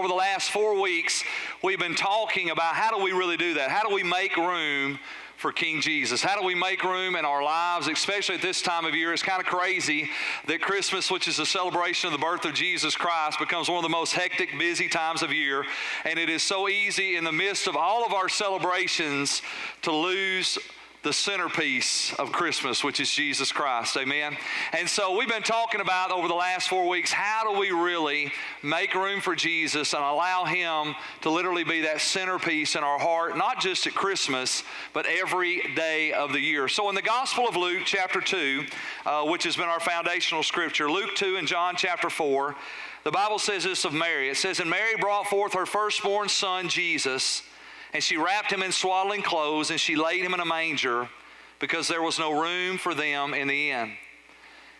over the last four weeks, we've been talking about how do we really do that? How do we make room for King Jesus? How do we make room in our lives, especially at this time of year? It's kind of crazy that Christmas, which is a celebration of the birth of Jesus Christ, becomes one of the most hectic, busy times of year. And it is so easy in the midst of all of our celebrations to lose the centerpiece of Christmas, which is Jesus Christ. Amen. And so we've been talking about over the last four weeks how do we really make room for Jesus and allow Him to literally be that centerpiece in our heart, not just at Christmas, but every day of the year. So in the Gospel of Luke, chapter 2, uh, which has been our foundational scripture, Luke 2 and John chapter 4, the Bible says this of Mary. It says, And Mary brought forth her firstborn son, Jesus. And she wrapped him in swaddling clothes and she laid him in a manger because there was no room for them in the inn.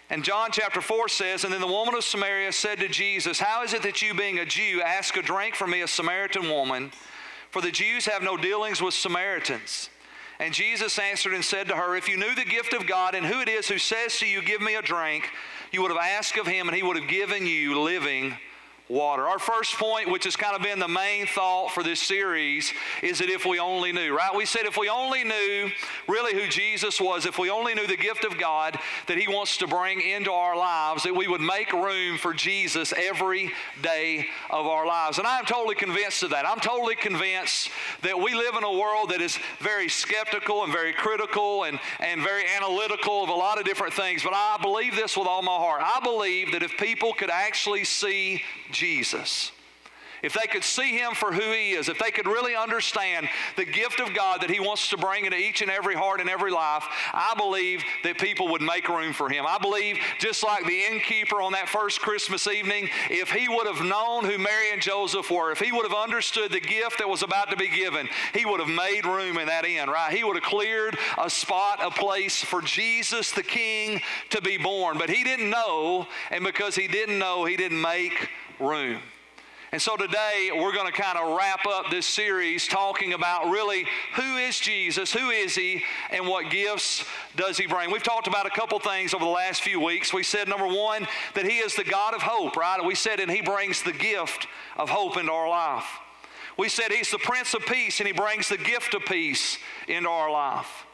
And John chapter 4 says, And then the woman of Samaria said to Jesus, How is it that you, being a Jew, ask a drink from me, a Samaritan woman? For the Jews have no dealings with Samaritans. And Jesus answered and said to her, If you knew the gift of God and who it is who says to you, Give me a drink, you would have asked of him, and he would have given you living water. Our first point, which has kind of been the main thought for this series, is that if we only knew, right? We said if we only knew really who Jesus was, if we only knew the gift of God that He wants to bring into our lives, that we would make room for Jesus every day of our lives. And I'm totally convinced of that. I'm totally convinced that we live in a world that is very skeptical and very critical and, and very analytical of a lot of different things. But I believe this with all my heart. I believe that if people could actually see Jesus if they could see him for who he is, if they could really understand the gift of God that he wants to bring into each and every heart and every life, I believe that people would make room for him. I believe, just like the innkeeper on that first Christmas evening, if he would have known who Mary and Joseph were, if he would have understood the gift that was about to be given, he would have made room in that inn, right? He would have cleared a spot, a place for Jesus the King to be born. But he didn't know, and because he didn't know, he didn't make room. And so today we're going to kind of wrap up this series talking about really who is Jesus, who is he, and what gifts does he bring. We've talked about a couple things over the last few weeks. We said, number one, that he is the God of hope, right? We said, and he brings the gift of hope into our life. We said he's the Prince of Peace, and he brings the gift of peace into our life.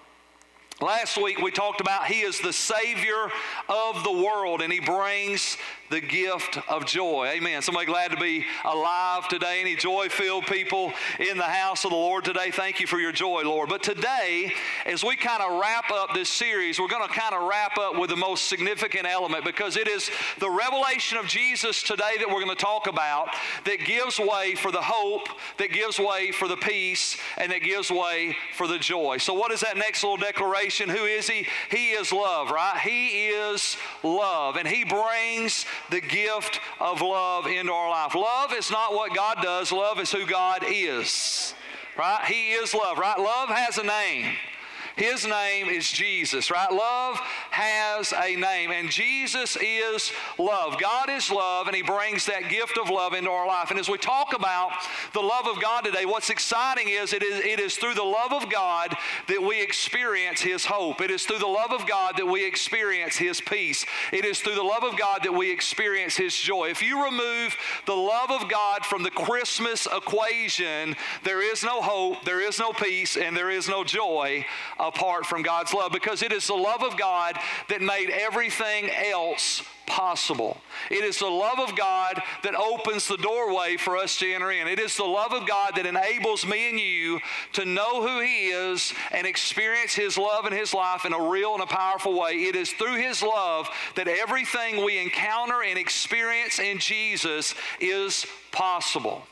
Last week we talked about He is the Savior of the world and He brings the gift of joy. Amen. Somebody glad to be alive today. Any joy filled people in the house of the Lord today? Thank you for your joy, Lord. But today, as we kind of wrap up this series, we're going to kind of wrap up with the most significant element because it is the revelation of Jesus today that we're going to talk about that gives way for the hope, that gives way for the peace, and that gives way for the joy. So, what is that next little declaration? Who is He? He is love, right? He is love. And He brings the gift of love into our life. Love is not what God does, love is who God is, right? He is love, right? Love has a name. His name is Jesus, right? Love has a name, and Jesus is love. God is love, and He brings that gift of love into our life. And as we talk about the love of God today, what's exciting is it is, it is through the love of God that we experience His hope. It is through the love of God that we experience His peace. It is through the love of God that we experience His joy. If you remove the love of God from the Christmas equation, there is no hope, there is no peace, and there is no joy apart from God's love because it is the love of God that made everything else possible. It is the love of God that opens the doorway for us to enter in. It is the love of God that enables me and you to know who He is and experience His love and His life in a real and a powerful way. It is through His love that everything we encounter and experience in Jesus is possible.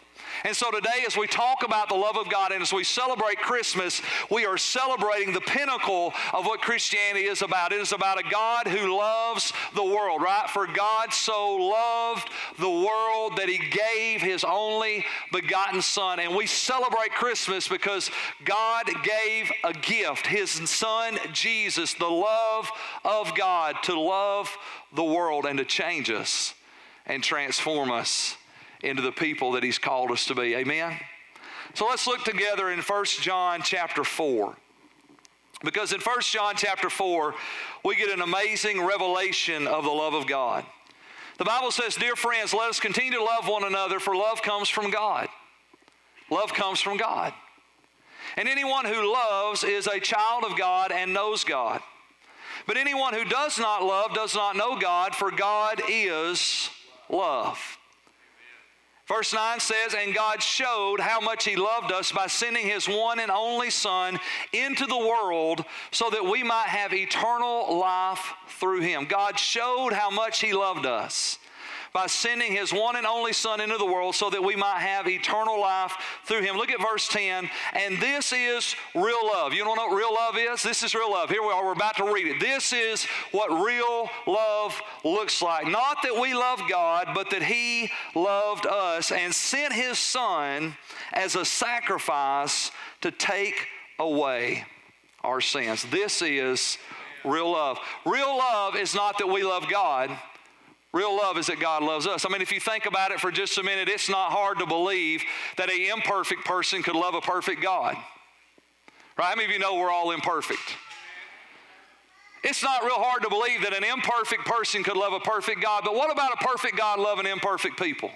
And so today, as we talk about the love of God and as we celebrate Christmas, we are celebrating the pinnacle of what Christianity is about. It is about a God who loves the world, right? For God so loved the world that he gave his only begotten Son. And we celebrate Christmas because God gave a gift, his Son, Jesus, the love of God to love the world and to change us and transform us into the people that He's called us to be. Amen? So let's look together in 1 John chapter 4. Because in 1 John chapter 4, we get an amazing revelation of the love of God. The Bible says, Dear friends, let us continue to love one another, for love comes from God. Love comes from God. And anyone who loves is a child of God and knows God. But anyone who does not love does not know God, for God is love. Verse 9 says, And God showed how much He loved us by sending His one and only Son into the world so that we might have eternal life through Him. God showed how much He loved us by sending his one and only Son into the world so that we might have eternal life through him. Look at verse 10. And this is real love. You don't know what real love is? This is real love. Here we are. We're about to read it. This is what real love looks like. Not that we love God, but that he loved us and sent his Son as a sacrifice to take away our sins. This is real love. Real love is not that we love God. Real love is that God loves us. I mean, if you think about it for just a minute, it's not hard to believe that an imperfect person could love a perfect God. Right? How many of you know we're all imperfect? It's not real hard to believe that an imperfect person could love a perfect God, but what about a perfect God loving imperfect people?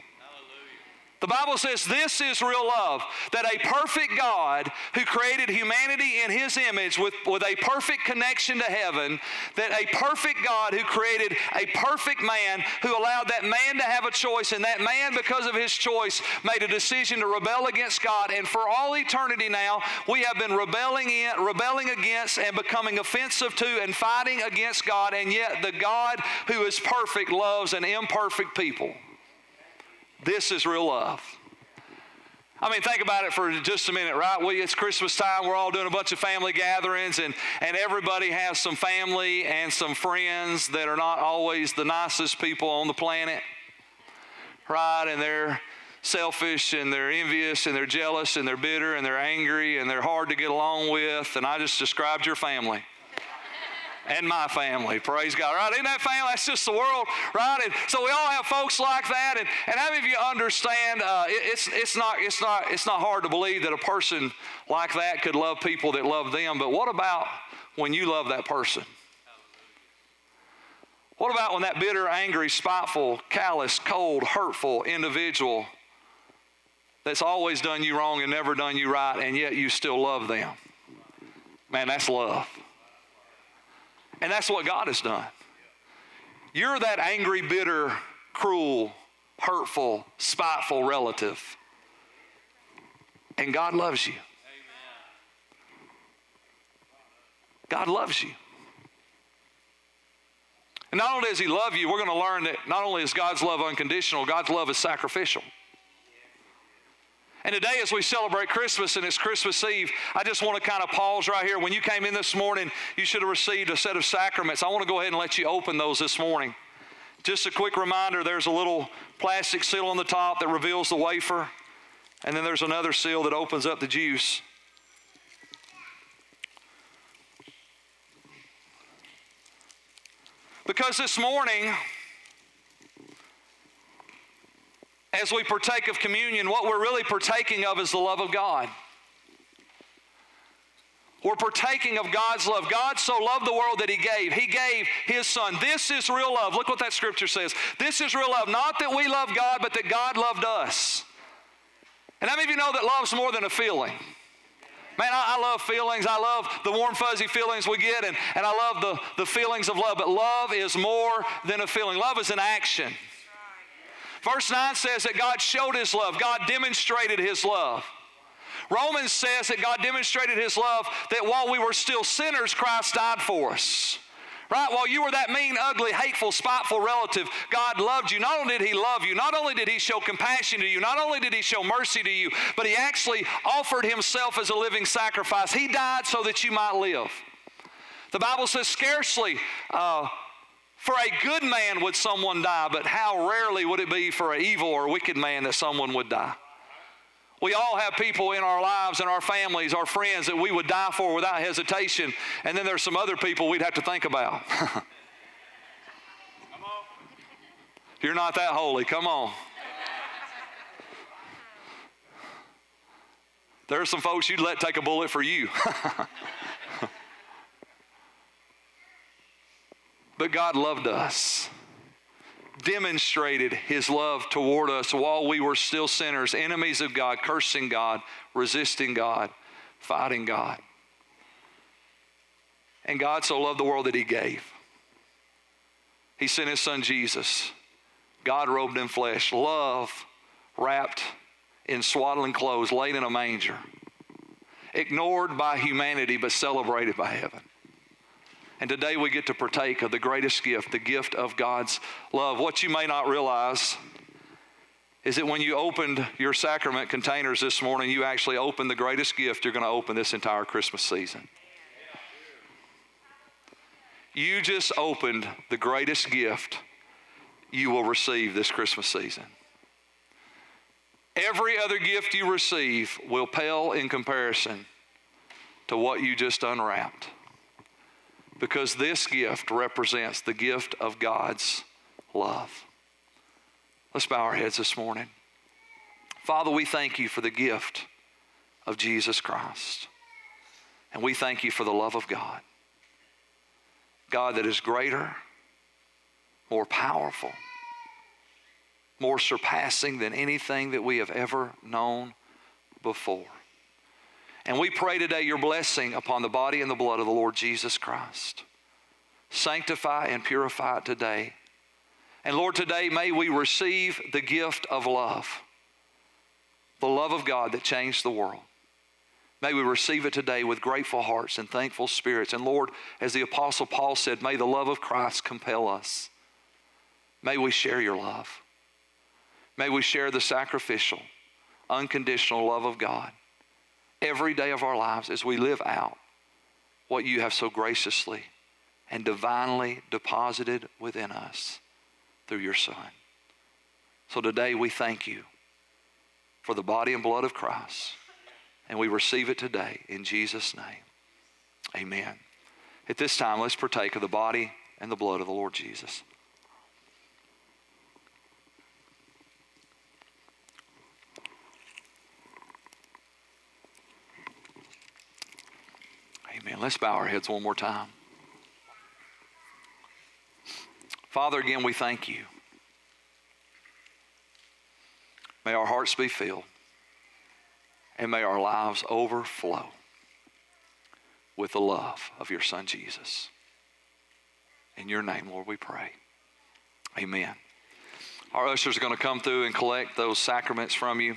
The Bible says this is real love that a perfect God who created humanity in his image with, with a perfect connection to heaven, that a perfect God who created a perfect man who allowed that man to have a choice, and that man, because of his choice, made a decision to rebel against God. And for all eternity now, we have been rebelling in, rebelling against, and becoming offensive to and fighting against God. And yet, the God who is perfect loves an imperfect people. This is real love. I mean, think about it for just a minute, right? We, it's Christmas time. We're all doing a bunch of family gatherings, and, and everybody has some family and some friends that are not always the nicest people on the planet, right? And they're selfish and they're envious and they're jealous and they're bitter and they're angry and they're hard to get along with. And I just described your family and my family. Praise God. Right? Isn't that family? That's just the world, right? And so we all have folks like that. And, and how many of you understand uh, it, it's, it's, not, it's, not, it's not hard to believe that a person like that could love people that love them. But what about when you love that person? What about when that bitter, angry, spiteful, callous, cold, hurtful individual that's always done you wrong and never done you right, and yet you still love them? Man, that's love. And that's what God has done. You're that angry, bitter, cruel, hurtful, spiteful relative. And God loves you. God loves you. And not only does He love you, we're going to learn that not only is God's love unconditional, God's love is sacrificial. And today, as we celebrate Christmas and it's Christmas Eve, I just want to kind of pause right here. When you came in this morning, you should have received a set of sacraments. I want to go ahead and let you open those this morning. Just a quick reminder there's a little plastic seal on the top that reveals the wafer, and then there's another seal that opens up the juice. Because this morning, as we partake of communion, what we're really partaking of is the love of God. We're partaking of God's love. God so loved the world that He gave. He gave His Son. This is real love. Look what that scripture says. This is real love. Not that we love God, but that God loved us. And how many of you know that love's more than a feeling? Man, I, I, love feelings. I love the warm, fuzzy feelings we get, and, and I love the, the feelings of love. But love is more than a feeling, love is an action. Verse 9 says that God showed his love, God demonstrated his love. Romans says that God demonstrated his love that while we were still sinners, Christ died for us. Right? While you were that mean, ugly, hateful, spiteful relative, God loved you. Not only did He love you, not only did He show compassion to you, not only did He show mercy to you, but He actually offered Himself as a living sacrifice. He died so that you might live. The Bible says, scarcely. Uh, for a good man would someone die, but how rarely would it be for an evil or wicked man that someone would die? We all have people in our lives and our families, our friends that we would die for without hesitation, and then there's some other people we'd have to think about. You're not that holy, come on. There are some folks you'd let take a bullet for you. But God loved us. demonstrated his love toward us while we were still sinners, enemies of God, cursing God, resisting God, fighting God. And God so loved the world that he gave. He sent his son Jesus, God robed in flesh, love wrapped in swaddling clothes, laid in a manger, ignored by humanity but celebrated by heaven. And today we get to partake of the greatest gift, the gift of God's love. What you may not realize is that when you opened your sacrament containers this morning, you actually opened the greatest gift you're going to open this entire Christmas season. You just opened the greatest gift you will receive this Christmas season. Every other gift you receive will pale in comparison to what you just unwrapped because this gift represents the gift of God's love. Let's bow our heads this morning. Father, we thank you for the gift of Jesus Christ. And we thank you for the love of God. God that is greater, more powerful, more surpassing than anything that we have ever known before. And we pray today your blessing upon the body and the blood of the Lord Jesus Christ. Sanctify and purify it today. And Lord, today may we receive the gift of love, the love of God that changed the world. May we receive it today with grateful hearts and thankful spirits. And Lord, as the Apostle Paul said, may the love of Christ compel us. May we share your love. May we share the sacrificial, unconditional love of God every day of our lives as we live out what you have so graciously and divinely deposited within us through your Son. So today we thank you for the body and blood of Christ, and we receive it today in Jesus' name. Amen. At this time, let's partake of the body and the blood of the Lord Jesus. Amen. Let's bow our heads one more time. Father, again, we thank you. May our hearts be filled and may our lives overflow with the love of your Son Jesus. In your name, Lord, we pray. Amen. Our ushers are going to come through and collect those sacraments from you.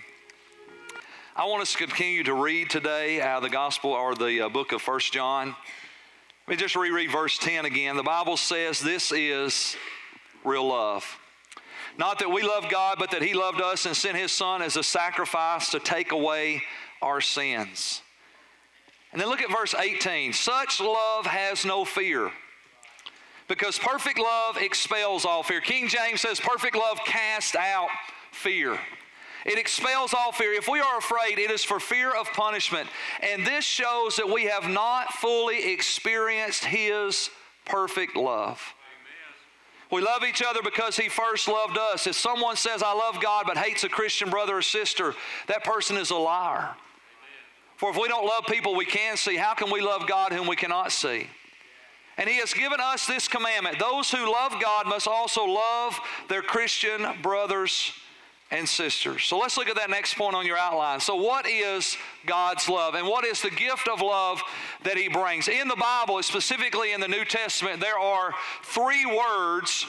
I want us to continue to read today out of the gospel or the uh, book of First John. Let me just reread verse 10 again. The Bible says this is real love. Not that we love God, but that He loved us and sent His Son as a sacrifice to take away our sins. And then look at verse 18. Such love has no fear. Because perfect love expels all fear. King James says, perfect love casts out fear. It expels all fear. If we are afraid, it is for fear of punishment. And this shows that we have not fully experienced His perfect love. We love each other because He first loved us. If someone says, I love God, but hates a Christian brother or sister, that person is a liar. For if we don't love people we can see, how can we love God whom we cannot see? And He has given us this commandment those who love God must also love their Christian brothers and sisters. So let's look at that next point on your outline. So, what is God's love? And what is the gift of love that He brings? In the Bible, specifically in the New Testament, there are three words.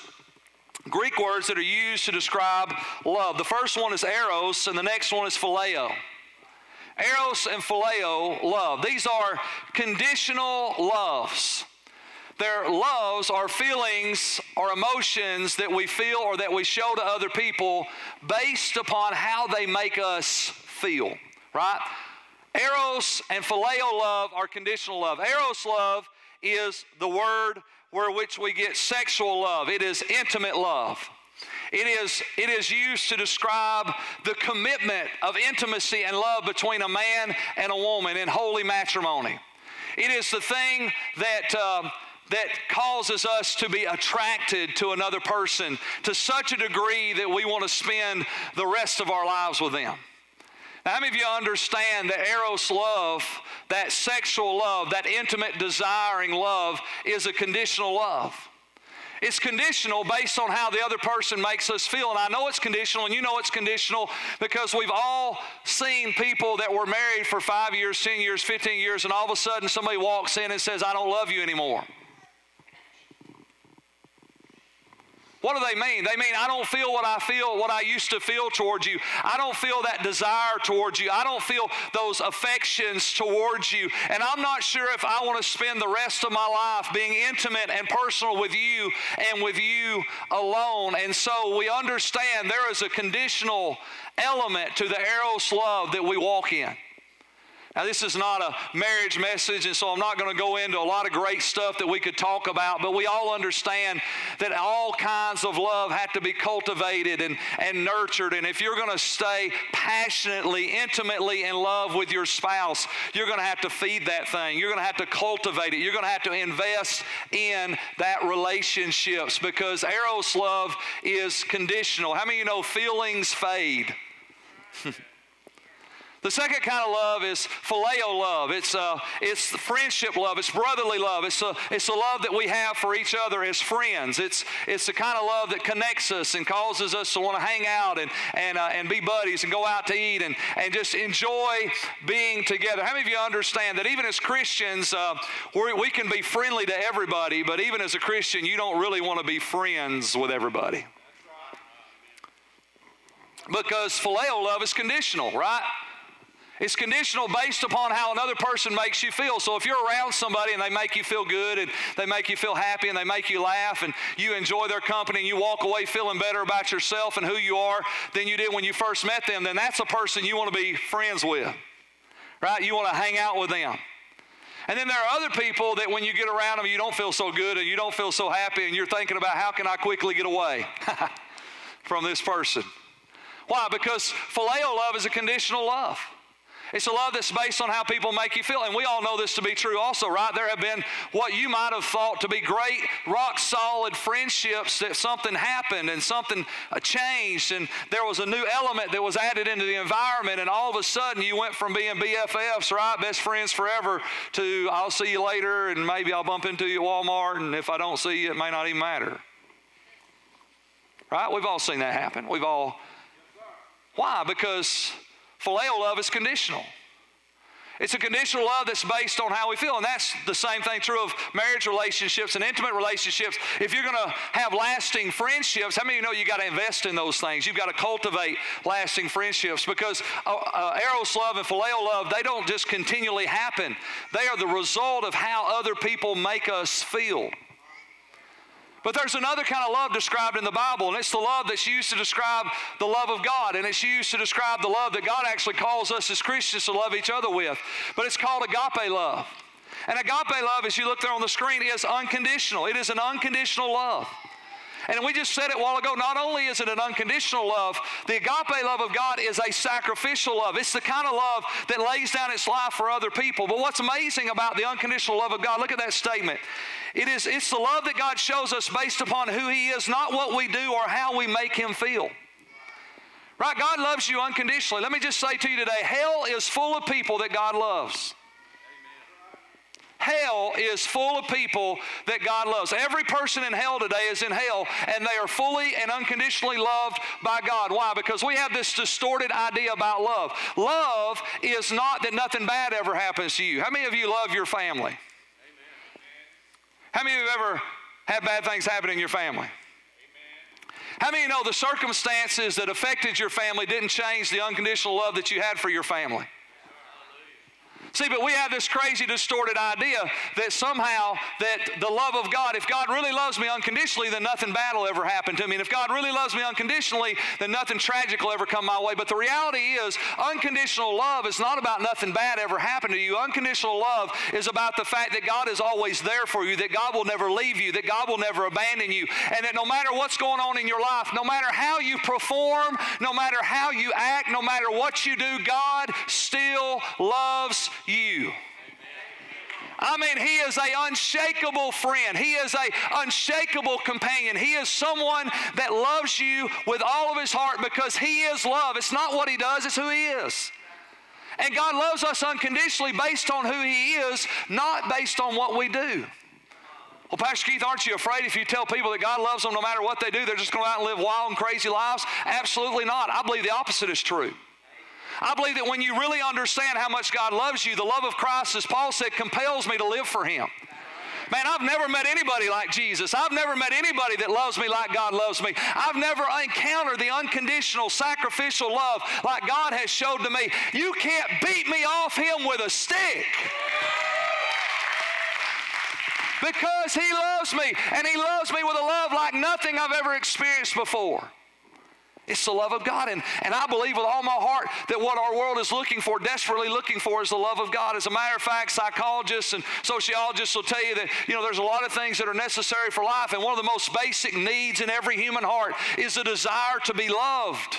Greek words that are used to describe love. The first one is eros, and the next one is phileo. Eros and phileo, love. These are conditional loves. Their loves are feelings or emotions that we feel or that we show to other people based upon how they make us feel, right? Eros and phileo love are conditional love. Eros love is the word where which we get sexual love. It is intimate love. It is, it is used to describe the commitment of intimacy and love between a man and a woman in holy matrimony. It is the thing that uh, that causes us to be attracted to another person to such a degree that we want to spend the rest of our lives with them. Now, how many of you understand that Eros love, that sexual love, that intimate, desiring love, is a conditional love? It's conditional based on how the other person makes us feel. And I know it's conditional, and you know it's conditional because we've all seen people that were married for five years, 10 years, 15 years, and all of a sudden somebody walks in and says, I don't love you anymore. What do they mean? They mean, I don't feel what I feel, what I used to feel towards you. I don't feel that desire towards you. I don't feel those affections towards you. And I'm not sure if I want to spend the rest of my life being intimate and personal with you and with you alone. And so we understand there is a conditional element to the Eros love that we walk in. Now, this is not a marriage message, and so I'm not going to go into a lot of great stuff that we could talk about, but we all understand that all kinds of love have to be cultivated and, and nurtured. And if you're going to stay passionately, intimately in love with your spouse, you're going to have to feed that thing. You're going to have to cultivate it. You're going to have to invest in that relationships because Eros love is conditional. How many of you know feelings fade? The second kind of love is phileo love. It's, uh, it's friendship love. It's brotherly love. It's, a, it's the love that we have for each other as friends. It's, it's the kind of love that connects us and causes us to want to hang out and, and, uh, and be buddies and go out to eat and, and just enjoy being together. How many of you understand that even as Christians, uh, we can be friendly to everybody, but even as a Christian, you don't really want to be friends with everybody? Because phileo love is conditional, right? It's conditional based upon how another person makes you feel. So if you're around somebody and they make you feel good and they make you feel happy and they make you laugh and you enjoy their company and you walk away feeling better about yourself and who you are than you did when you first met them, then that's a person you want to be friends with. Right? You want to hang out with them. And then there are other people that when you get around them, you don't feel so good and you don't feel so happy and you're thinking about how can I quickly get away from this person. Why? Because phileo love is a conditional love. It's a love that's based on how people make you feel. And we all know this to be true also, right? There have been what you might have thought to be great, rock solid friendships that something happened and something uh, changed and there was a new element that was added into the environment. And all of a sudden you went from being BFFs, right? Best friends forever to I'll see you later and maybe I'll bump into you at Walmart. And if I don't see you, it may not even matter. Right? We've all seen that happen. We've all. Why? Because Phileo love is conditional. It's a conditional love that's based on how we feel. And that's the same thing true of marriage relationships and intimate relationships. If you're going to have lasting friendships, how many of you know you got to invest in those things? You've got to cultivate lasting friendships because uh, uh, Eros love and Phileo love, they don't just continually happen. They are the result of how other people make us feel. But there's another kind of love described in the Bible, and it's the love that's used to describe the love of God, and it's used to describe the love that God actually calls us as Christians to love each other with. But it's called agape love. And agape love, as you look there on the screen, is unconditional. It is an unconditional love. And we just said it a while ago, not only is it an unconditional love, the agape love of God is a sacrificial love. It's the kind of love that lays down its life for other people. But what's amazing about the unconditional love of God, look at that statement. It is, it's the love that God shows us based upon who He is, not what we do or how we make Him feel. Right? God loves you unconditionally. Let me just say to you today hell is full of people that God loves. Hell is full of people that God loves. Every person in hell today is in hell, and they are fully and unconditionally loved by God. Why? Because we have this distorted idea about love. Love is not that nothing bad ever happens to you. How many of you love your family? How many of you have ever had bad things happen in your family? How many of you know the circumstances that affected your family didn't change the unconditional love that you had for your family? See, but we have this crazy distorted idea that somehow that the love of God, if God really loves me unconditionally, then nothing bad will ever happen to me. And if God really loves me unconditionally, then nothing tragic will ever come my way. But the reality is, unconditional love is not about nothing bad ever happened to you. Unconditional love is about the fact that God is always there for you, that God will never leave you, that God will never abandon you, and that no matter what's going on in your life, no matter how you perform, no matter how you act, no matter what you do, God still loves you. I mean, he is a unshakable friend. He is a unshakable companion. He is someone that loves you with all of his heart because he is love. It's not what he does, it's who he is. And God loves us unconditionally based on who he is, not based on what we do. Well, Pastor Keith, aren't you afraid if you tell people that God loves them no matter what they do, they're just going to out and live wild and crazy lives? Absolutely not. I believe the opposite is true. I believe that when you really understand how much God loves you, the love of Christ, as Paul said, compels me to live for Him. Man, I've never met anybody like Jesus. I've never met anybody that loves me like God loves me. I've never encountered the unconditional, sacrificial love like God has showed to me. You can't beat me off Him with a stick because He loves me, and He loves me with a love like nothing I've ever experienced before. It's the love of God. And, and I believe with all my heart that what our world is looking for, desperately looking for, is the love of God. As a matter of fact, psychologists and sociologists will tell you that, you know, there's a lot of things that are necessary for life. And one of the most basic needs in every human heart is the desire to be loved.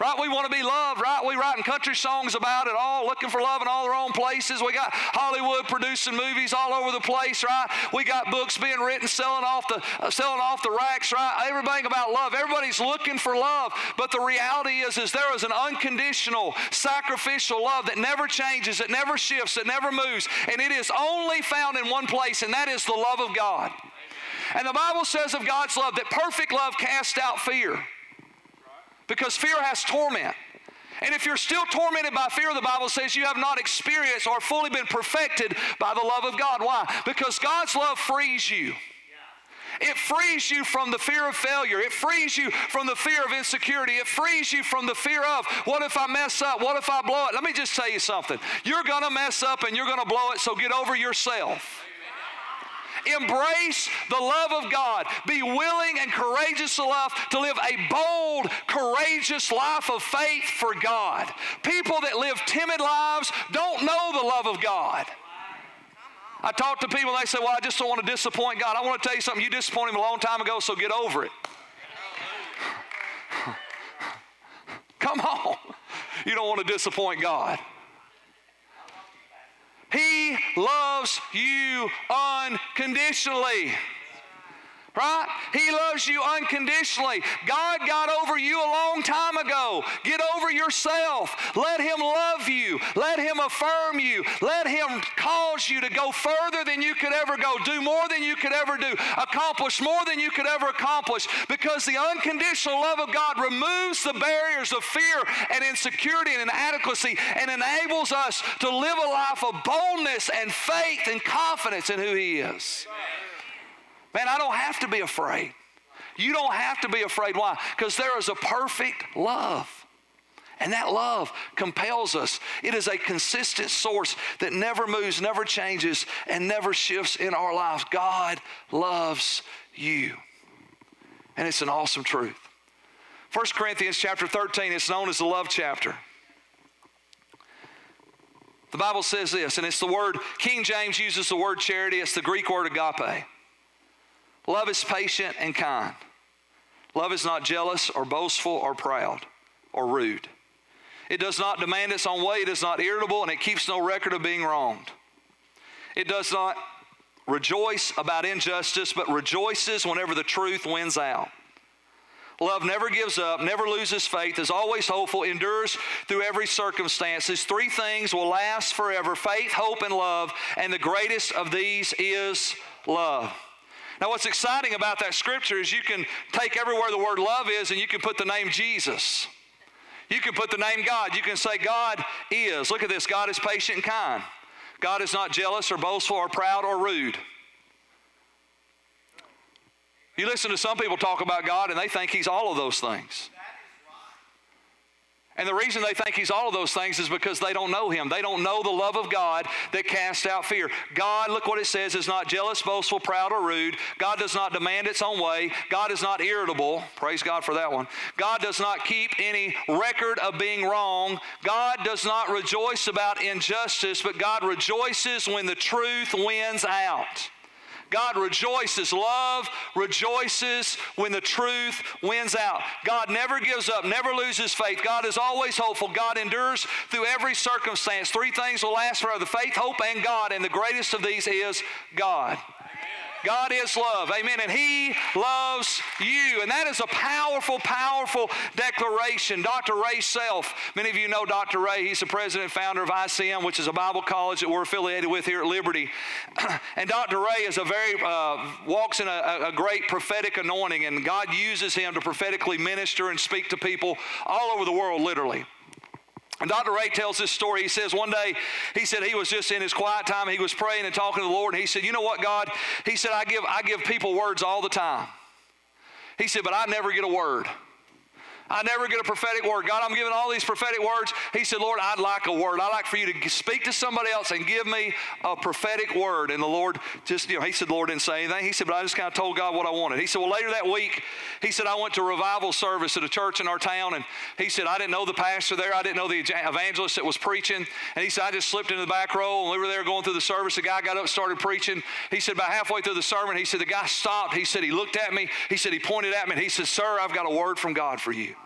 Right? We want to be loved, right? We writing country songs about it all, looking for love in all the wrong places. We got Hollywood producing movies all over the place, right? We got books being written, selling off the uh, selling off the racks, right? Everything about love. Everybody's looking for love, but the reality is, is there is an unconditional, sacrificial love that never changes, that never shifts, that never moves, and it is only found in one place, and that is the love of God. And the Bible says of God's love that perfect love casts out fear because fear has torment. And if you're still tormented by fear, the Bible says you have not experienced or fully been perfected by the love of God. Why? Because God's love frees you. It frees you from the fear of failure. It frees you from the fear of insecurity. It frees you from the fear of what if I mess up? What if I blow it? Let me just tell you something. You're going to mess up and you're going to blow it, so get over yourself. Embrace the love of God. Be willing and courageous enough to live a bold, courageous life of faith for God. People that live timid lives don't know the love of God. I talk to people, they say, Well, I just don't want to disappoint God. I want to tell you something. You disappointed him a long time ago, so get over it. Come on. You don't want to disappoint God. He loves you unconditionally right? He loves you unconditionally. God got over you a long time ago. Get over yourself. Let Him love you. Let Him affirm you. Let Him cause you to go further than you could ever go, do more than you could ever do, accomplish more than you could ever accomplish because the unconditional love of God removes the barriers of fear and insecurity and inadequacy and enables us to live a life of boldness and faith and confidence in who He is. Man, I don't have to be afraid. You don't have to be afraid. Why? Because there is a perfect love. And that love compels us. It is a consistent source that never moves, never changes, and never shifts in our lives. God loves you. And it's an awesome truth. 1 Corinthians chapter 13, it's known as the love chapter. The Bible says this, and it's the word, King James uses the word charity, it's the Greek word agape. Love is patient and kind. Love is not jealous or boastful or proud or rude. It does not demand its own way, it is not irritable, and it keeps no record of being wronged. It does not rejoice about injustice, but rejoices whenever the truth wins out. Love never gives up, never loses faith, is always hopeful, endures through every circumstance. These three things will last forever faith, hope, and love, and the greatest of these is love. Now, what's exciting about that scripture is you can take everywhere the word love is and you can put the name Jesus. You can put the name God. You can say, God is. Look at this God is patient and kind. God is not jealous or boastful or proud or rude. You listen to some people talk about God and they think He's all of those things. And the reason they think he's all of those things is because they don't know him. They don't know the love of God that casts out fear. God, look what it says, is not jealous, boastful, proud, or rude. God does not demand its own way. God is not irritable. Praise God for that one. God does not keep any record of being wrong. God does not rejoice about injustice, but God rejoices when the truth wins out. God rejoices. Love rejoices when the truth wins out. God never gives up, never loses faith. God is always hopeful. God endures through every circumstance. Three things will last forever the faith, hope, and God. And the greatest of these is God. God is love. Amen. And He loves you. And that is a powerful, powerful declaration. Dr. Ray Self, many of you know Dr. Ray. He's the president and founder of ICM, which is a Bible college that we're affiliated with here at Liberty. and Dr. Ray is a very, uh, walks in a, a great prophetic anointing, and God uses him to prophetically minister and speak to people all over the world, literally. And Dr. Ray tells this story. He says one day, he said he was just in his quiet time, he was praying and talking to the Lord, and he said, You know what, God? He said, I give, I give people words all the time. He said, But I never get a word. I never get a prophetic word. God, I'm giving all these prophetic words. He said, Lord, I'd like a word. I'd like for you to speak to somebody else and give me a prophetic word. And the Lord just, you know, he said, Lord didn't say anything. He said, but I just kind of told God what I wanted. He said, well, later that week, he said, I went to revival service at a church in our town. And he said, I didn't know the pastor there. I didn't know the evangelist that was preaching. And he said, I just slipped into the back row and we were there going through the service. The guy got up, started preaching. He said, about halfway through the sermon, he said, the guy stopped. He said, he looked at me. He said, he pointed at me and he said, sir, I've got a word from God for you.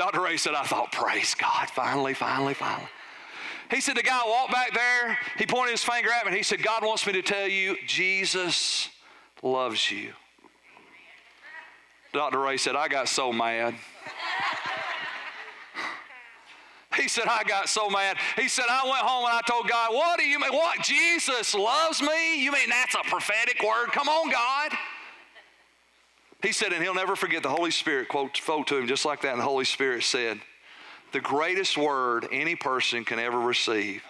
Dr. Ray said, I thought, praise God, finally, finally, finally. He said, the guy walked back there, he pointed his finger at me, and he said, God wants me to tell you, Jesus loves you. Dr. Ray said, I got so mad. He said, I got so mad. He said, I went home and I told God, What do you mean? What? Jesus loves me? You mean that's a prophetic word? Come on, God. He said, and he'll never forget the Holy Spirit quote, quote to him just like that. And the Holy Spirit said, The greatest word any person can ever receive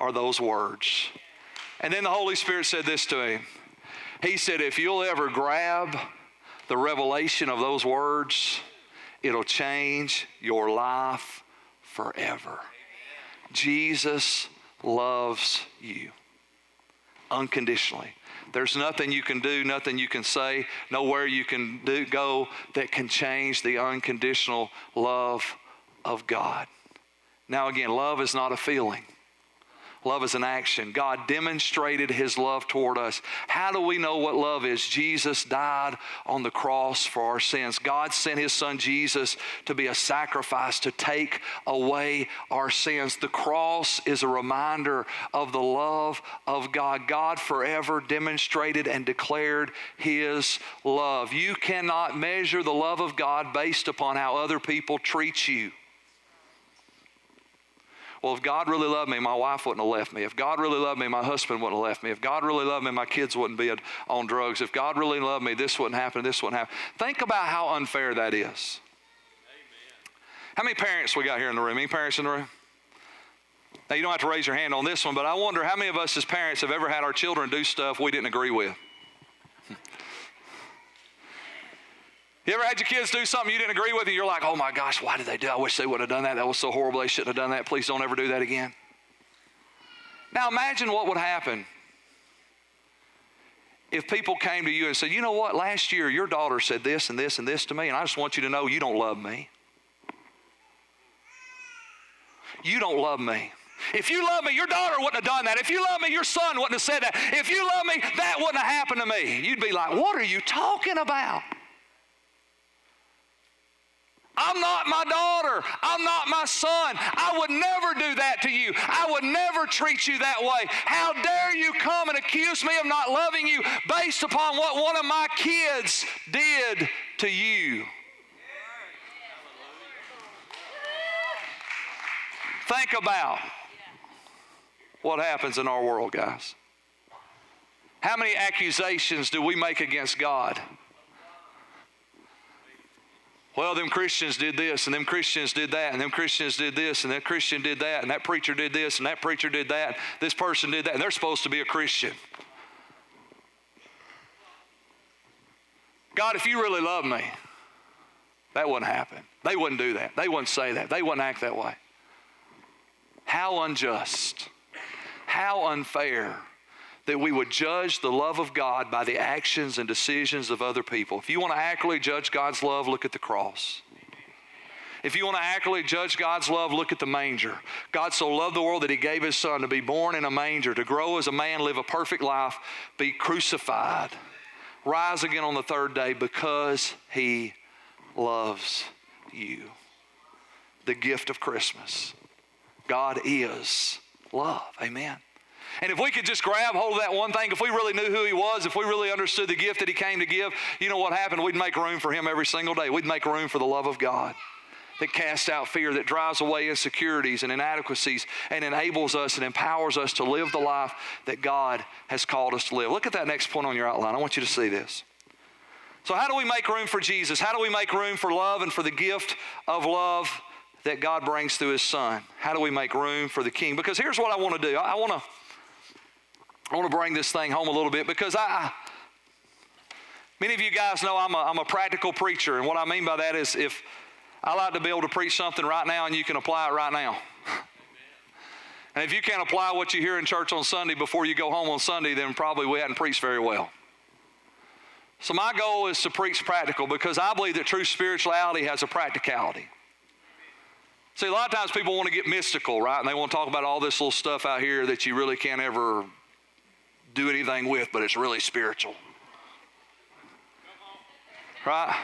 are those words. And then the Holy Spirit said this to him. He said, If you'll ever grab the revelation of those words, it'll change your life forever. Jesus loves you unconditionally. There's nothing you can do, nothing you can say, nowhere you can do, go that can change the unconditional love of God. Now, again, love is not a feeling. Love is an action. God demonstrated his love toward us. How do we know what love is? Jesus died on the cross for our sins. God sent his son Jesus to be a sacrifice to take away our sins. The cross is a reminder of the love of God. God forever demonstrated and declared his love. You cannot measure the love of God based upon how other people treat you. Well, if God really loved me, my wife wouldn't have left me. If God really loved me, my husband wouldn't have left me. If God really loved me, my kids wouldn't be on drugs. If God really loved me, this wouldn't happen, this wouldn't happen. Think about how unfair that is. Amen. How many parents we got here in the room? Any parents in the room? Now, you don't have to raise your hand on this one, but I wonder how many of us as parents have ever had our children do stuff we didn't agree with? You ever had your kids do something you didn't agree with and you're like, oh my gosh, why did they do that? I wish they would have done that. That was so horrible. They shouldn't have done that. Please don't ever do that again. Now imagine what would happen if people came to you and said, you know what, last year your daughter said this and this and this to me, and I just want you to know you don't love me. You don't love me. If you love me, your daughter wouldn't have done that. If you love me, your son wouldn't have said that. If you love me, that wouldn't have happened to me. You'd be like, what are you talking about? I'm not my daughter. I'm not my son. I would never do that to you. I would never treat you that way. How dare you come and accuse me of not loving you based upon what one of my kids did to you? Think about what happens in our world, guys. How many accusations do we make against God? Well, them Christians did this, and them Christians did that, and them Christians did this, and that Christian did that, and that preacher did this, and that preacher did that, this person did that, and they're supposed to be a Christian. God, if you really love me, that wouldn't happen. They wouldn't do that. They wouldn't say that. They wouldn't act that way. How unjust. How unfair that we would judge the love of God by the actions and decisions of other people. If you want to accurately judge God's love, look at the cross. If you want to accurately judge God's love, look at the manger. God so loved the world that he gave his son to be born in a manger, to grow as a man, live a perfect life, be crucified, rise again on the third day because he loves you. The gift of Christmas. God is love. Amen. And if we could just grab hold of that one thing, if we really knew who He was, if we really understood the gift that He came to give, you know what happened? We'd make room for Him every single day. We'd make room for the love of God that casts out fear, that drives away insecurities and inadequacies, and enables us and empowers us to live the life that God has called us to live. Look at that next point on your outline. I want you to see this. So, how do we make room for Jesus? How do we make room for love and for the gift of love that God brings through His Son? How do we make room for the King? Because here's what I want to do. I, want to. I want to bring this thing home a little bit because I, many of you guys know I'm a, I'm a practical preacher, and what I mean by that is if I like to be able to preach something right now and you can apply it right now. and if you can't apply what you hear in church on Sunday before you go home on Sunday, then probably we hadn't preached very well. So my goal is to preach practical because I believe that true spirituality has a practicality. See, a lot of times people want to get mystical, right? And they want to talk about all this little stuff out here that you really can't ever do anything with, but it's really spiritual. Right?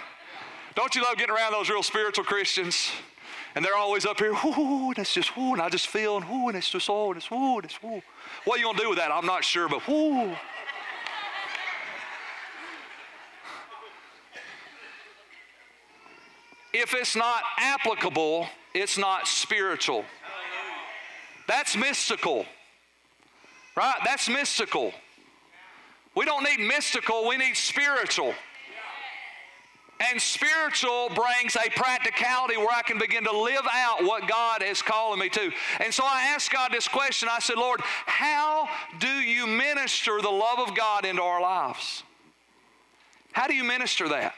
Don't you love getting around those real spiritual Christians? And they're always up here, whoo, and it's just whoo, and I just feel, and whoo, and it's just oh, and it's whoo, and it's whoo. What are you gonna do with that? I'm not sure, but whoo. If it's not applicable, it's not spiritual. That's mystical. Right? That's mystical. We don't need mystical, we need spiritual. And spiritual brings a practicality where I can begin to live out what God is calling me to. And so I asked God this question. I said, Lord, how do you minister the love of God into our lives? How do you minister that?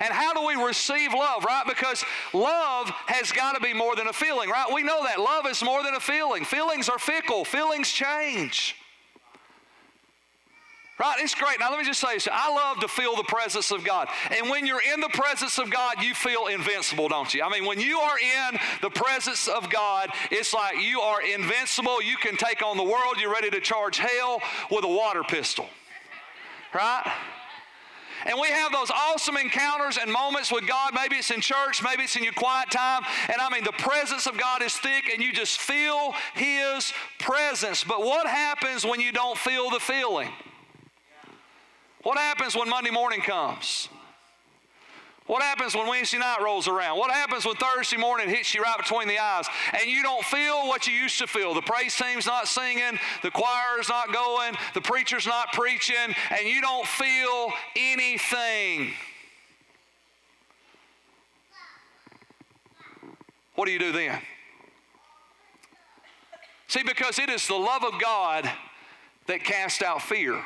And how do we receive love, right? Because love has got to be more than a feeling, right? We know that. Love is more than a feeling. Feelings are fickle, feelings change. Right? It's great. Now, let me just say this. I love to feel the presence of God. And when you're in the presence of God, you feel invincible, don't you? I mean, when you are in the presence of God, it's like you are invincible. You can take on the world. You're ready to charge hell with a water pistol. Right? And we have those awesome encounters and moments with God. Maybe it's in church, maybe it's in your quiet time. And I mean, the presence of God is thick and you just feel His presence. But what happens when you don't feel the feeling? What happens when Monday morning comes? What happens when Wednesday night rolls around? What happens when Thursday morning hits you right between the eyes and you don't feel what you used to feel? The praise team's not singing, the choir's not going, the preacher's not preaching, and you don't feel anything. What do you do then? See, because it is the love of God that casts out fear.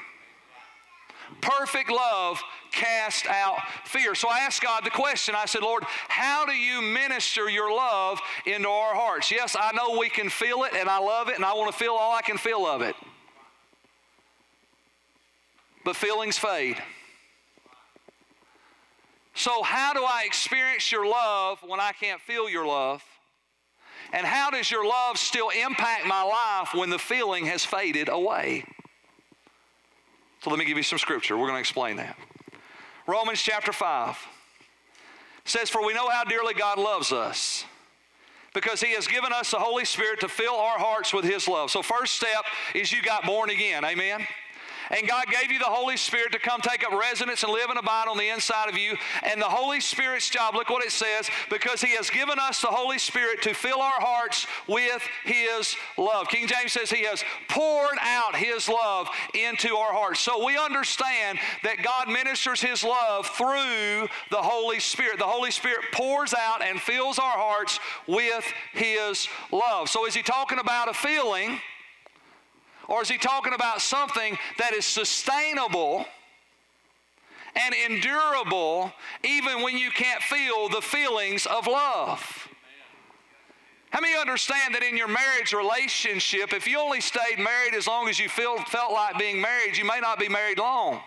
Perfect love cast out fear. So I asked God the question. I said, Lord, how do you minister your love into our hearts? Yes, I know we can feel it and I love it and I want to feel all I can feel of it. But feelings fade. So, how do I experience your love when I can't feel your love? And how does your love still impact my life when the feeling has faded away? So let me give you some scripture. We're going to explain that. Romans chapter 5 says, For we know how dearly God loves us because he has given us the Holy Spirit to fill our hearts with his love. So, first step is you got born again. Amen. And God gave you the Holy Spirit to come take up residence and live and abide on the inside of you. And the Holy Spirit's job, look what it says, because He has given us the Holy Spirit to fill our hearts with His love. King James says He has poured out His love into our hearts. So we understand that God ministers His love through the Holy Spirit. The Holy Spirit pours out and fills our hearts with His love. So is He talking about a feeling? Or is he talking about something that is sustainable and endurable even when you can't feel the feelings of love? How many understand that in your marriage relationship, if you only stayed married as long as you feel, felt like being married, you may not be married long?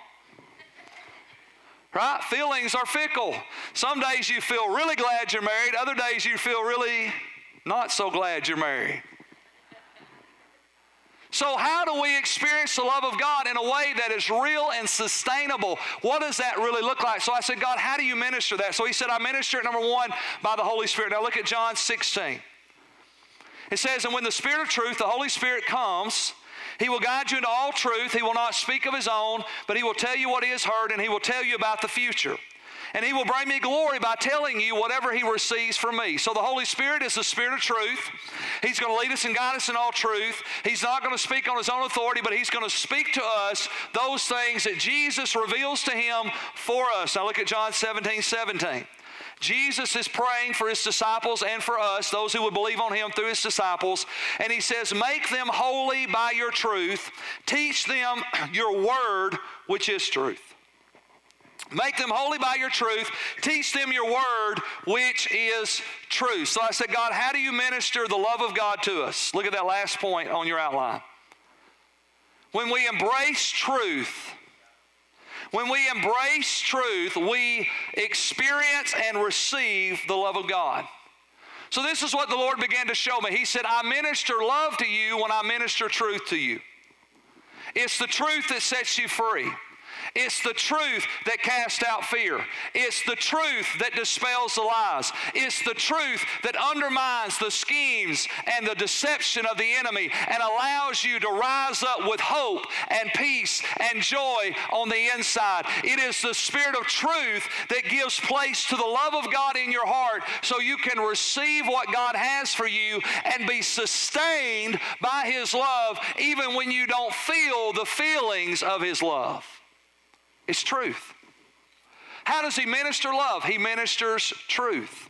Right? Feelings are fickle. Some days you feel really glad you're married, other days you feel really not so glad you're married. So, how do we experience the love of God in a way that is real and sustainable? What does that really look like? So, I said, God, how do you minister that? So, He said, I minister it, number one, by the Holy Spirit. Now, look at John 16. It says, And when the Spirit of truth, the Holy Spirit comes, He will guide you into all truth. He will not speak of his own, but he will tell you what he has heard and he will tell you about the future. And he will bring me glory by telling you whatever he receives from me. So the Holy Spirit is the Spirit of truth. He's going to lead us and guide us in all truth. He's not going to speak on his own authority, but he's going to speak to us those things that Jesus reveals to him for us. Now look at John 17 17. Jesus is praying for his disciples and for us, those who would believe on him through his disciples. And he says, Make them holy by your truth, teach them your word, which is truth. Make them holy by your truth. Teach them your word, which is truth. So I said, God, how do you minister the love of God to us? Look at that last point on your outline. When we embrace truth, when we embrace truth, we experience and receive the love of God. So, this is what the Lord began to show me. He said, I minister love to you when I minister truth to you. It's the truth that sets you free. It's the truth that casts out fear. It's the truth that dispels the lies. It's the truth that undermines the schemes and the deception of the enemy and allows you to rise up with hope and peace and joy on the inside. It is the spirit of truth that gives place to the love of God in your heart so you can receive what God has for you and be sustained by His love even when you don't feel the feelings of His love. It's truth. How does he minister love? He ministers truth.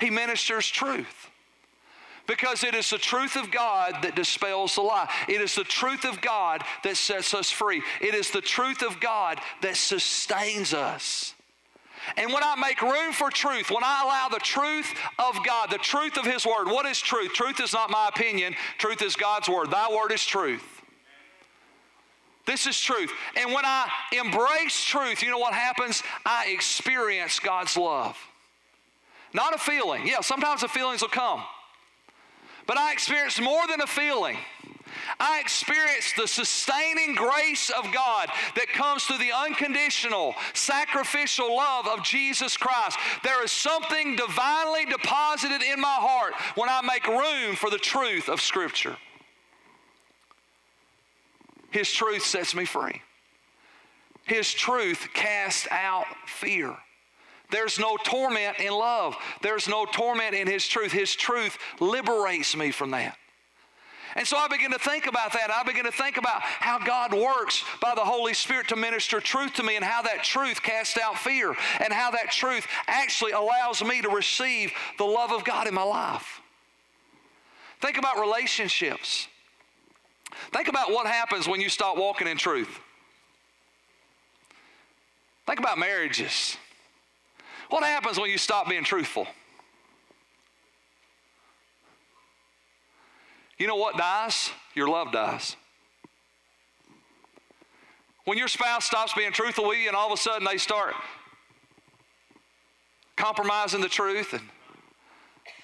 He ministers truth. Because it is the truth of God that dispels the lie. It is the truth of God that sets us free. It is the truth of God that sustains us. And when I make room for truth, when I allow the truth of God, the truth of His Word, what is truth? Truth is not my opinion, truth is God's Word. Thy Word is truth. This is truth. And when I embrace truth, you know what happens? I experience God's love. Not a feeling. Yeah, sometimes the feelings will come. But I experience more than a feeling. I experience the sustaining grace of God that comes through the unconditional, sacrificial love of Jesus Christ. There is something divinely deposited in my heart when I make room for the truth of Scripture. His truth sets me free. His truth casts out fear. There's no torment in love. There's no torment in His truth. His truth liberates me from that. And so I begin to think about that. I begin to think about how God works by the Holy Spirit to minister truth to me and how that truth casts out fear and how that truth actually allows me to receive the love of God in my life. Think about relationships. Think about what happens when you stop walking in truth. Think about marriages. What happens when you stop being truthful? You know what dies? Your love dies. When your spouse stops being truthful with you and all of a sudden they start compromising the truth and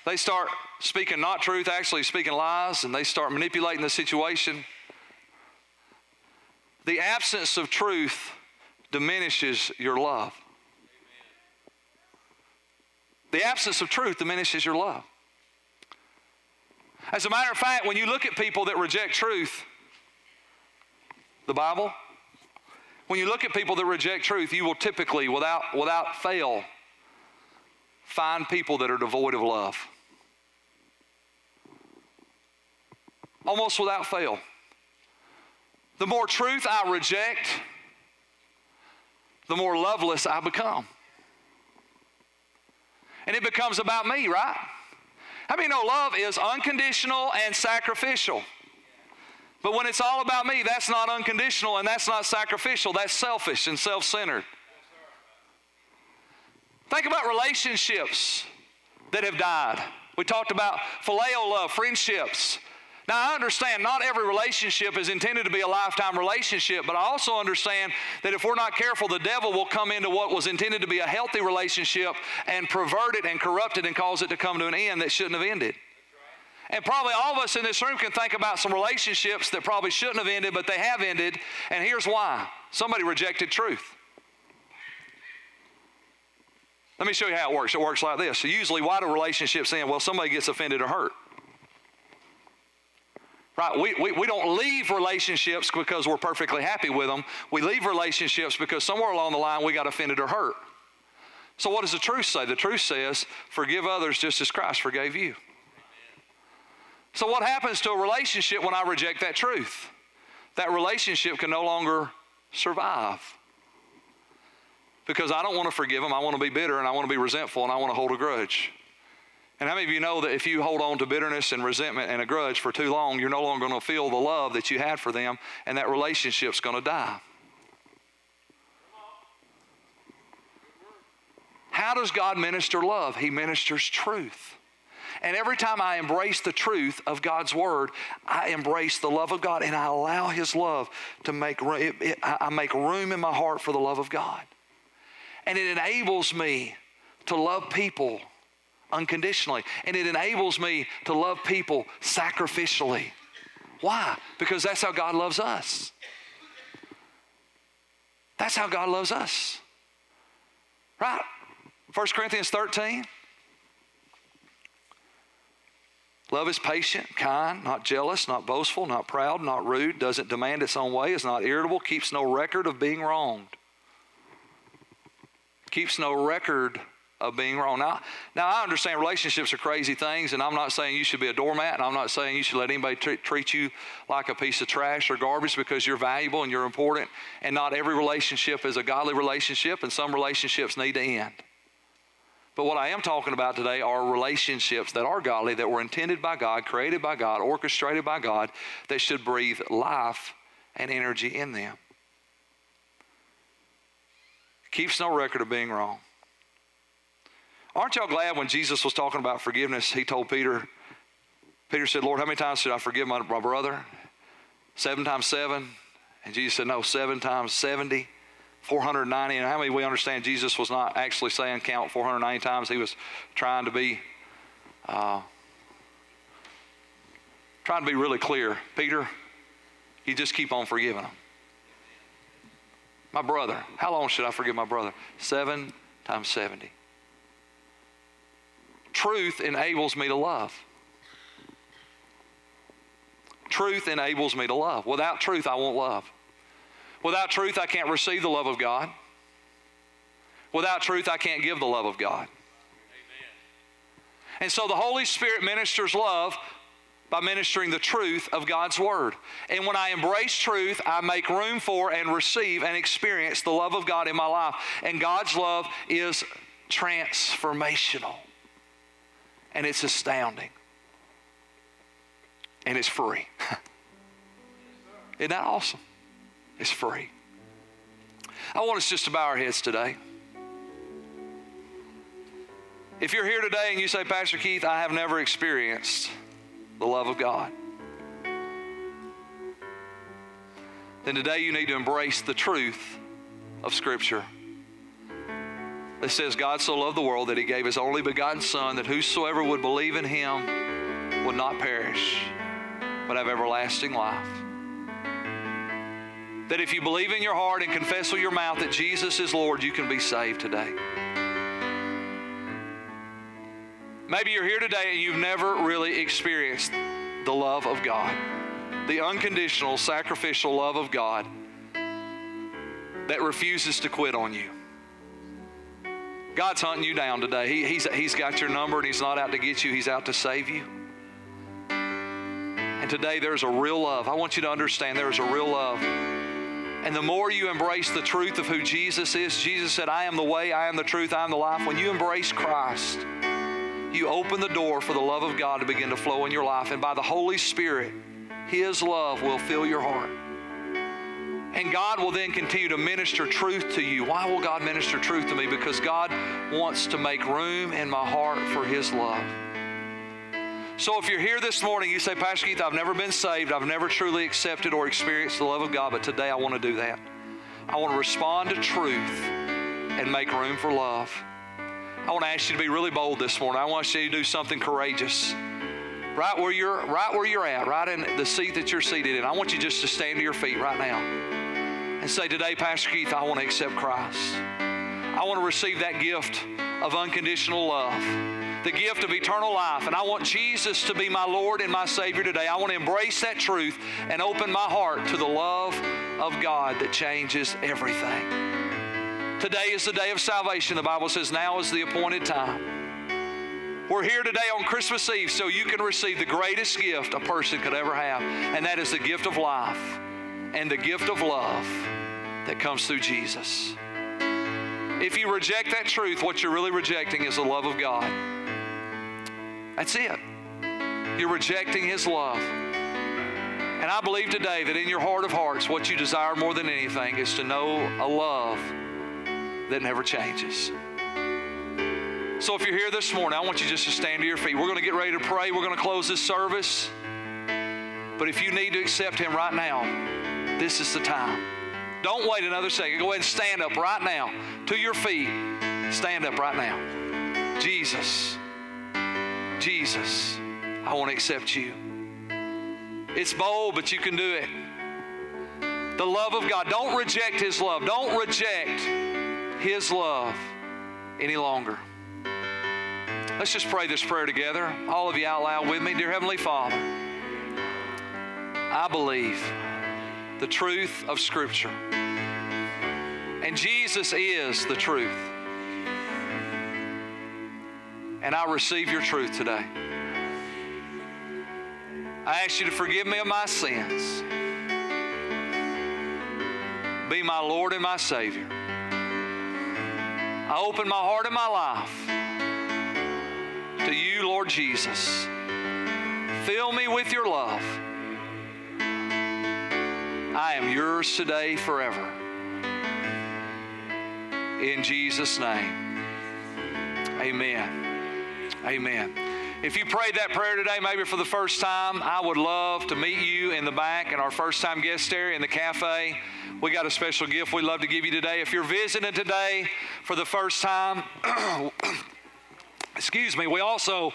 they start speaking not truth, actually speaking lies, and they start manipulating the situation. The absence of truth diminishes your love. The absence of truth diminishes your love. As a matter of fact, when you look at people that reject truth, the Bible, when you look at people that reject truth, you will typically, without, without fail, find people that are devoid of love. Almost without fail. The more truth I reject, the more loveless I become. And it becomes about me, right? How many know love is unconditional and sacrificial? But when it's all about me, that's not unconditional and that's not sacrificial. That's selfish and self centered. Think about relationships that have died. We talked about phileo love, friendships. Now, I understand not every relationship is intended to be a lifetime relationship, but I also understand that if we're not careful, the devil will come into what was intended to be a healthy relationship and pervert it and corrupt it and cause it to come to an end that shouldn't have ended. And probably all of us in this room can think about some relationships that probably shouldn't have ended, but they have ended. And here's why somebody rejected truth. Let me show you how it works. It works like this. So, usually, why do relationships end? Well, somebody gets offended or hurt. Right? We, we, we don't leave relationships because we're perfectly happy with them. We leave relationships because somewhere along the line we got offended or hurt. So, what does the truth say? The truth says, forgive others just as Christ forgave you. So, what happens to a relationship when I reject that truth? That relationship can no longer survive. Because I don't want to forgive them, I want to be bitter and I want to be resentful and I want to hold a grudge. And how many of you know that if you hold on to bitterness and resentment and a grudge for too long, you're no longer going to feel the love that you had for them, and that relationship's going to die? How does God minister love? He ministers truth. And every time I embrace the truth of God's word, I embrace the love of God and I allow His love to make room. I make room in my heart for the love of God. And it enables me to love people unconditionally. And it enables me to love people sacrificially. Why? Because that's how God loves us. That's how God loves us. Right? 1 Corinthians 13. Love is patient, kind, not jealous, not boastful, not proud, not rude, doesn't demand its own way, is not irritable, keeps no record of being wronged. Keeps no record of being wrong. Now, now I understand relationships are crazy things, and I'm not saying you should be a doormat, and I'm not saying you should let anybody t- treat you like a piece of trash or garbage because you're valuable and you're important. And not every relationship is a godly relationship, and some relationships need to end. But what I am talking about today are relationships that are godly, that were intended by God, created by God, orchestrated by God, that should breathe life and energy in them. Keeps no record of being wrong. Aren't y'all glad when Jesus was talking about forgiveness, he told Peter, Peter said, Lord, how many times should I forgive my, my brother? Seven times seven? And Jesus said, No, seven times 70, 490. And how many we understand Jesus was not actually saying count 490 times? He was trying to be. Uh, trying to be really clear. Peter, you just keep on forgiving them. My brother, how long should I forgive my brother? Seven times 70 truth enables me to love. Truth enables me to love. Without truth, I won't love. Without truth, I can't receive the love of God. Without truth, I can't give the love of God. And so the Holy Spirit ministers love by ministering the truth of God's Word. And when I embrace truth, I make room for and receive and experience the love of God in my life. And God's love is transformational and it's astounding. And it's free. Isn't that awesome? It's free. I want us just to bow our heads today. If you're here today and you say, Pastor Keith, I have never experienced the love of God, then today you need to embrace the truth of Scripture. It says, God so loved the world that he gave his only begotten Son, that whosoever would believe in him would not perish, but have everlasting life. That if you believe in your heart and confess with your mouth that Jesus is Lord, you can be saved today. Maybe you're here today and you've never really experienced the love of God, the unconditional, sacrificial love of God that refuses to quit on you. God's hunting you down today. He, he's, he's got your number and He's not out to get you, He's out to save you. And today there's a real love. I want you to understand there is a real love. And the more you embrace the truth of who Jesus is, Jesus said, I am the way, I am the truth, I am the life. When you embrace Christ, you open the door for the love of God to begin to flow in your life. And by the Holy Spirit, His love will fill your heart. And God will then continue to minister truth to you. Why will God minister truth to me? Because God wants to make room in my heart for His love. So if you're here this morning, you say, Pastor Keith, I've never been saved. I've never truly accepted or experienced the love of God, but today I want to do that. I want to respond to truth and make room for love. I want to ask you to be really bold this morning. I want you to do something courageous. Right where you're right where you're at, right in the seat that you're seated in. I want you just to stand to your feet right now and say, Today, Pastor Keith, I want to accept Christ. I want to receive that gift of unconditional love the gift of eternal life. And I want Jesus to be my Lord and my Savior today. I want to embrace that truth and open my heart to the love of God that changes everything. Today is the day of salvation. The Bible says now is the appointed time. We're here today on Christmas Eve so you can receive the greatest gift a person could ever have, and that is the gift of life and the gift of love that comes through Jesus. If you reject that truth, what you're really rejecting is the love of God. That's it. You're rejecting His love. And I believe today that in your heart of hearts, what you desire more than anything is to know a love that never changes. So if you're here this morning, I want you just to stand to your feet. We're going to get ready to pray. We're going to close this service. But if you need to accept Him right now, this is the time. Don't wait another second. Go ahead and stand up right now to your feet. Stand up right now. Jesus, Jesus, I want to accept you. It's bold, but you can do it. The love of God. Don't reject His love. Don't reject His love any longer. Let's just pray this prayer together. All of you out loud with me. Dear Heavenly Father, I believe the truth of Scripture. And Jesus is the truth. And I receive your truth today. I ask you to forgive me of my sins. Be my Lord and my Savior. I open my heart and my life to you, Lord Jesus. Fill me with your love. I am yours today forever. In Jesus' name. Amen. Amen. If you prayed that prayer today, maybe for the first time, I would love to meet you in the back in our first time guest area in the cafe. We got a special gift we'd love to give you today. If you're visiting today for the first time, excuse me, we also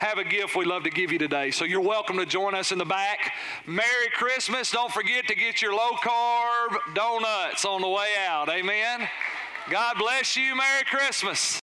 have a gift we'd love to give you today. So you're welcome to join us in the back. Merry Christmas. Don't forget to get your low carb donuts on the way out. Amen. God bless you. Merry Christmas.